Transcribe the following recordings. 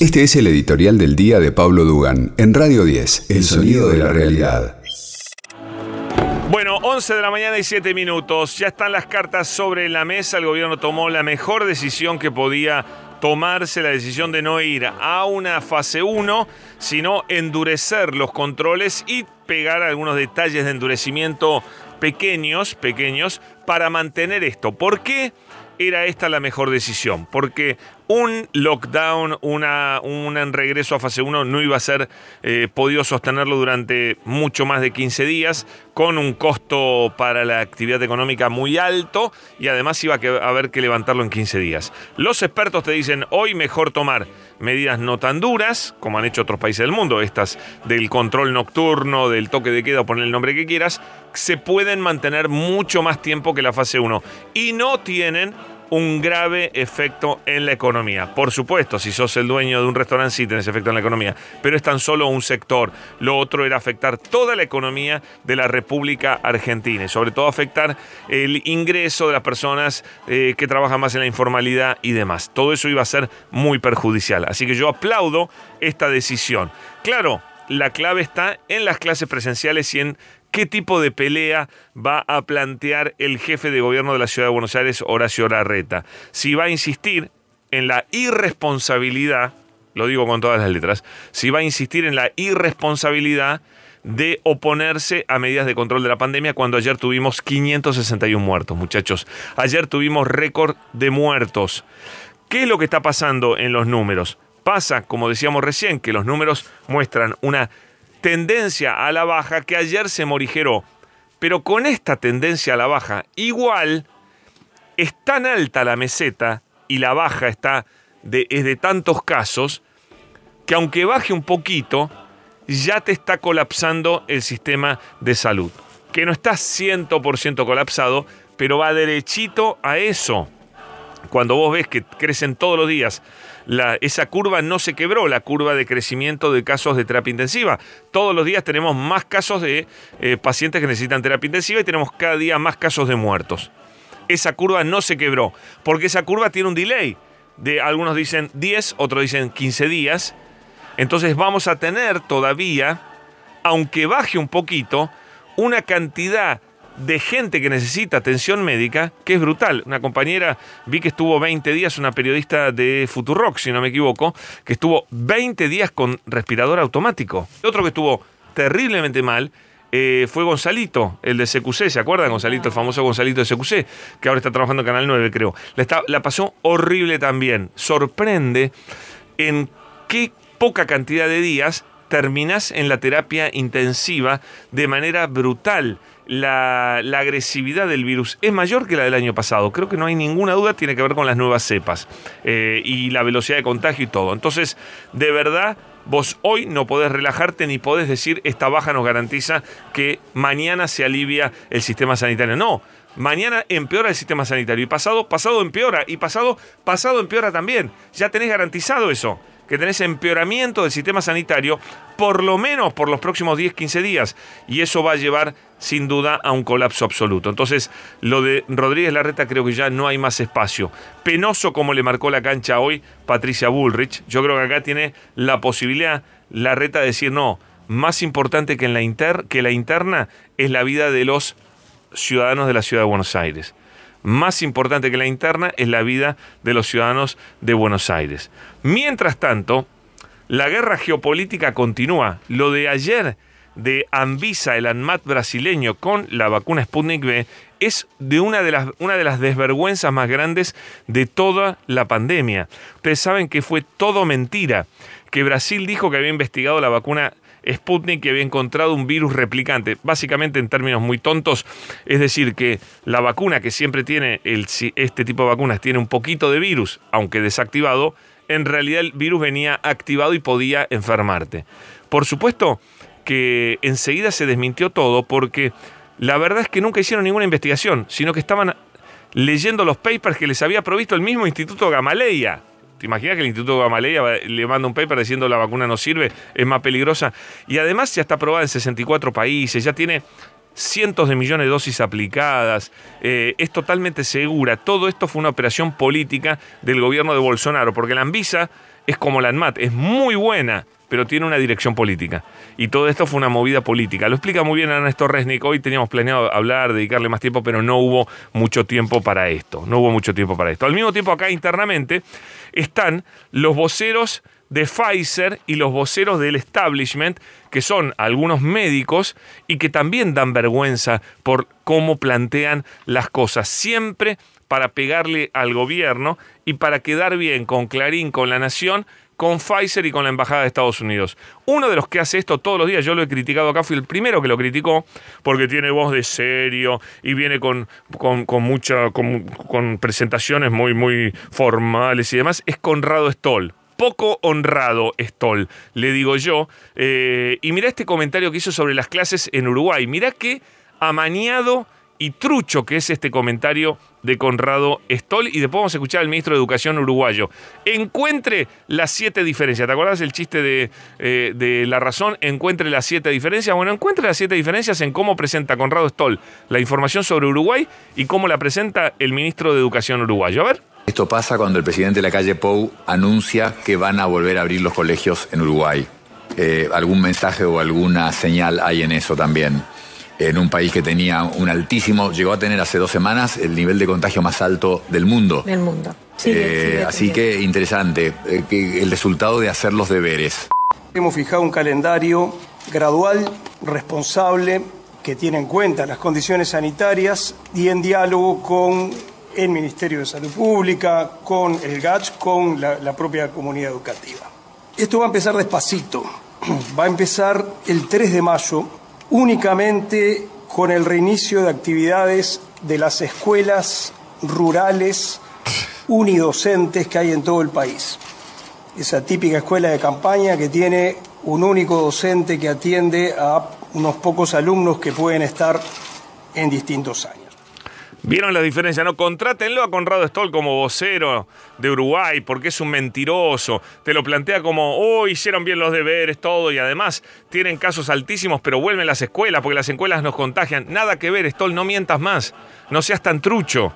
Este es el editorial del día de Pablo Dugan en Radio 10, El sonido de la realidad. Bueno, 11 de la mañana y 7 minutos. Ya están las cartas sobre la mesa. El gobierno tomó la mejor decisión que podía tomarse la decisión de no ir a una fase 1, sino endurecer los controles y pegar algunos detalles de endurecimiento pequeños, pequeños, para mantener esto. ¿Por qué? Era esta la mejor decisión, porque un lockdown, una, un regreso a fase 1 no iba a ser eh, podido sostenerlo durante mucho más de 15 días, con un costo para la actividad económica muy alto y además iba a haber que levantarlo en 15 días. Los expertos te dicen hoy mejor tomar medidas no tan duras, como han hecho otros países del mundo, estas del control nocturno, del toque de queda, o poner el nombre que quieras, se pueden mantener mucho más tiempo que la fase 1 y no tienen un grave efecto en la economía. Por supuesto, si sos el dueño de un restaurante sí tenés efecto en la economía, pero es tan solo un sector. Lo otro era afectar toda la economía de la República Argentina y sobre todo afectar el ingreso de las personas eh, que trabajan más en la informalidad y demás. Todo eso iba a ser muy perjudicial. Así que yo aplaudo esta decisión. Claro, la clave está en las clases presenciales y en qué tipo de pelea va a plantear el jefe de gobierno de la ciudad de Buenos Aires, Horacio Larreta. Si va a insistir en la irresponsabilidad, lo digo con todas las letras, si va a insistir en la irresponsabilidad de oponerse a medidas de control de la pandemia cuando ayer tuvimos 561 muertos, muchachos. Ayer tuvimos récord de muertos. ¿Qué es lo que está pasando en los números? Pasa, como decíamos recién, que los números muestran una tendencia a la baja que ayer se morigeró. Pero con esta tendencia a la baja, igual es tan alta la meseta y la baja está de, es de tantos casos que aunque baje un poquito, ya te está colapsando el sistema de salud. Que no está 100% colapsado, pero va derechito a eso. Cuando vos ves que crecen todos los días esa curva no se quebró, la curva de crecimiento de casos de terapia intensiva. Todos los días tenemos más casos de eh, pacientes que necesitan terapia intensiva y tenemos cada día más casos de muertos. Esa curva no se quebró, porque esa curva tiene un delay. De, algunos dicen 10, otros dicen 15 días. Entonces vamos a tener todavía, aunque baje un poquito, una cantidad de gente que necesita atención médica, que es brutal. Una compañera, vi que estuvo 20 días, una periodista de Futurock, si no me equivoco, que estuvo 20 días con respirador automático. Otro que estuvo terriblemente mal eh, fue Gonzalito, el de CQC, ¿se acuerdan? Gonzalito, el famoso Gonzalito de CQC, que ahora está trabajando en Canal 9, creo. La, la pasó horrible también. Sorprende en qué poca cantidad de días terminas en la terapia intensiva de manera brutal la, agresividad del virus es mayor que la del año pasado. Creo que no hay ninguna duda, tiene que ver con las nuevas cepas eh, y la velocidad de contagio y todo. Entonces, de verdad, vos hoy no podés relajarte ni podés decir esta baja nos garantiza que mañana se alivia el sistema sanitario. No. Mañana empeora el sistema sanitario y pasado, pasado empeora y pasado, pasado empeora también. Ya tenés garantizado eso que tenés empeoramiento del sistema sanitario por lo menos por los próximos 10, 15 días. Y eso va a llevar sin duda a un colapso absoluto. Entonces, lo de Rodríguez Larreta creo que ya no hay más espacio. Penoso como le marcó la cancha hoy Patricia Bullrich. Yo creo que acá tiene la posibilidad Larreta de decir no. Más importante que, en la inter, que la interna es la vida de los ciudadanos de la ciudad de Buenos Aires más importante que la interna es la vida de los ciudadanos de Buenos Aires. Mientras tanto, la guerra geopolítica continúa. Lo de ayer de Anvisa, el ANMAT brasileño, con la vacuna Sputnik V, es de una de, las, una de las desvergüenzas más grandes de toda la pandemia. Ustedes saben que fue todo mentira, que Brasil dijo que había investigado la vacuna Sputnik que había encontrado un virus replicante. Básicamente, en términos muy tontos, es decir, que la vacuna que siempre tiene, este tipo de vacunas tiene un poquito de virus, aunque desactivado, en realidad el virus venía activado y podía enfermarte. Por supuesto que enseguida se desmintió todo porque la verdad es que nunca hicieron ninguna investigación, sino que estaban leyendo los papers que les había provisto el mismo Instituto Gamaleya. ¿Te imaginas que el Instituto Gamaleya le manda un paper diciendo la vacuna no sirve, es más peligrosa? Y además ya está aprobada en 64 países, ya tiene cientos de millones de dosis aplicadas, eh, es totalmente segura. Todo esto fue una operación política del gobierno de Bolsonaro, porque la Anvisa es como la ANMAT, es muy buena, pero tiene una dirección política. Y todo esto fue una movida política. Lo explica muy bien Ernesto Resnick. Hoy teníamos planeado hablar, dedicarle más tiempo, pero no hubo mucho tiempo para esto. No hubo mucho tiempo para esto. Al mismo tiempo, acá internamente están los voceros de Pfizer y los voceros del establishment, que son algunos médicos y que también dan vergüenza por cómo plantean las cosas, siempre para pegarle al gobierno y para quedar bien con Clarín, con la Nación, con Pfizer y con la Embajada de Estados Unidos. Uno de los que hace esto todos los días, yo lo he criticado acá, fui el primero que lo criticó, porque tiene voz de serio y viene con, con, mucha, con, presentaciones muy, muy formales y demás, es Conrado Stoll poco honrado Stoll, le digo yo. Eh, y mira este comentario que hizo sobre las clases en Uruguay. Mira qué amañado y trucho que es este comentario de Conrado Stoll. Y después vamos a escuchar al ministro de Educación uruguayo. Encuentre las siete diferencias. ¿Te acuerdas el chiste de, eh, de, La Razón? Encuentre las siete diferencias. Bueno, encuentre las siete diferencias en cómo presenta Conrado Stoll la información sobre Uruguay y cómo la presenta el ministro de Educación uruguayo. A ver. Esto pasa cuando el presidente de la calle Pou anuncia que van a volver a abrir los colegios en Uruguay. Eh, algún mensaje o alguna señal hay en eso también en un país que tenía un altísimo, llegó a tener hace dos semanas el nivel de contagio más alto del mundo. Del mundo. Eh, así que interesante, eh, el resultado de hacer los deberes. Hemos fijado un calendario gradual, responsable, que tiene en cuenta las condiciones sanitarias y en diálogo con el Ministerio de Salud Pública, con el GACH, con la, la propia comunidad educativa. Esto va a empezar despacito. Va a empezar el 3 de mayo únicamente con el reinicio de actividades de las escuelas rurales unidocentes que hay en todo el país. Esa típica escuela de campaña que tiene un único docente que atiende a unos pocos alumnos que pueden estar en distintos años. ¿Vieron la diferencia? No, contrátenlo a Conrado Stoll como vocero de Uruguay, porque es un mentiroso. Te lo plantea como, oh, hicieron bien los deberes, todo, y además tienen casos altísimos, pero vuelven las escuelas, porque las escuelas nos contagian. Nada que ver, Stoll, no mientas más. No seas tan trucho.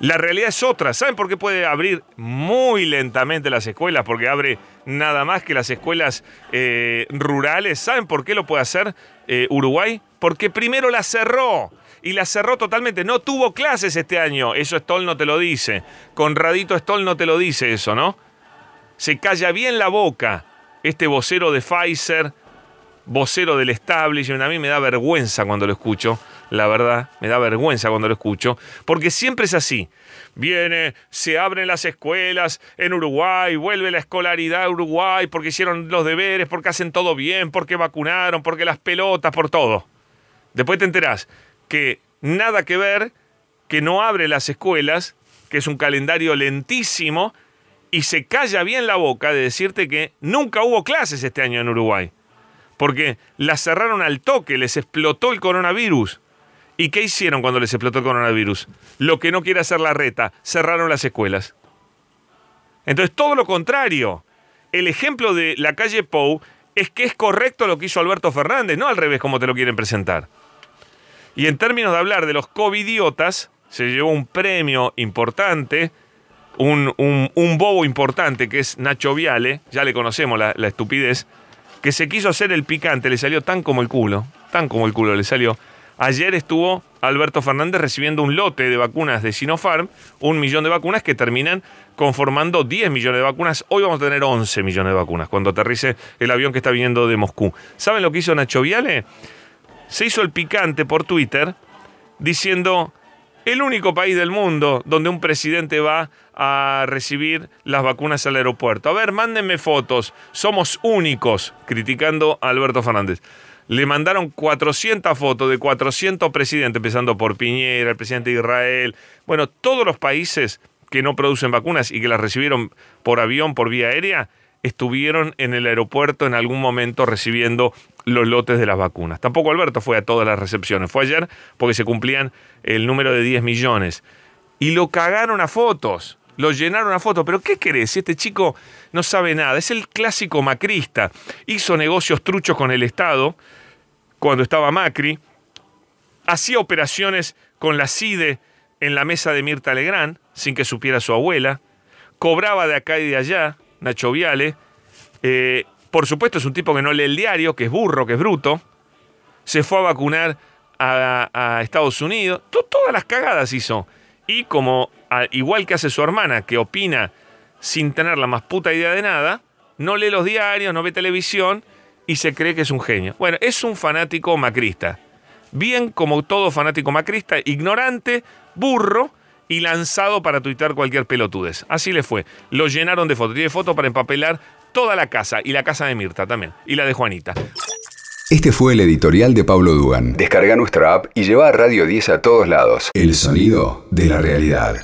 La realidad es otra. ¿Saben por qué puede abrir muy lentamente las escuelas? Porque abre nada más que las escuelas eh, rurales. ¿Saben por qué lo puede hacer eh, Uruguay? Porque primero las cerró y la cerró totalmente. No tuvo clases este año. Eso Stoll no te lo dice. Conradito Stoll no te lo dice eso, ¿no? Se calla bien la boca este vocero de Pfizer, vocero del establishment. A mí me da vergüenza cuando lo escucho, la verdad. Me da vergüenza cuando lo escucho. Porque siempre es así. Viene, se abren las escuelas en Uruguay, vuelve la escolaridad a Uruguay porque hicieron los deberes, porque hacen todo bien, porque vacunaron, porque las pelotas, por todo. Después te enterás que nada que ver, que no abre las escuelas, que es un calendario lentísimo, y se calla bien la boca de decirte que nunca hubo clases este año en Uruguay. Porque las cerraron al toque, les explotó el coronavirus. ¿Y qué hicieron cuando les explotó el coronavirus? Lo que no quiere hacer la reta, cerraron las escuelas. Entonces, todo lo contrario. El ejemplo de la calle Pou es que es correcto lo que hizo Alberto Fernández, no al revés como te lo quieren presentar. Y en términos de hablar de los covidiotas, se llevó un premio importante, un, un, bobo importante que es Nacho Viale, ya le conocemos la, la estupidez, que se quiso hacer el picante, le salió tan como el culo, tan como el culo le salió. Ayer estuvo Alberto Fernández recibiendo un lote de vacunas de Sinopharm, un millón de vacunas que terminan conformando 10 millones de vacunas. Hoy vamos a tener 11 millones de vacunas cuando aterrice el avión que está viniendo de Moscú. ¿Saben lo que hizo Nacho Viale? Se hizo el picante por Twitter diciendo el único país del mundo donde un presidente va a recibir las vacunas al aeropuerto. A ver, mándenme fotos. Somos únicos, criticando a Alberto Fernández. Le mandaron 400 fotos de 400 presidentes, empezando por Piñera, el presidente de Israel. Bueno, todos los países que no producen vacunas y que las recibieron por avión, por vía aérea, estuvieron en el aeropuerto en algún momento recibiendo los lotes de las vacunas. Tampoco Alberto fue a todas las recepciones, fue ayer porque se cumplían el número de 10 millones. Y lo cagaron a fotos, lo llenaron a fotos. Pero ¿qué querés? Si este chico no sabe nada, es el clásico macrista. Hizo negocios truchos con el Estado cuando estaba Macri, hacía operaciones con la CIDE en la mesa de Mirta Legrand, sin que supiera su abuela, cobraba de acá y de allá, Nacho Viale. Eh, por supuesto es un tipo que no lee el diario, que es burro, que es bruto. Se fue a vacunar a, Estados Unidos. todas las cagadas hizo. Y como, igual que hace su hermana, que opina sin tener la más puta idea de nada, no lee los diarios, no ve televisión y se cree que es un genio. Bueno, es un fanático macrista. Bien como todo fanático macrista, ignorante, burro y lanzado para tuitar cualquier pelotudez. Así le fue. Lo llenaron de fotos. Tiene fotos para empapelar toda la casa y la casa de Mirta también. Y la de Juanita. Este fue el editorial de Pablo Dugan. Descarga nuestra app y lleva a Radio 10 a todos lados. El sonido de la realidad.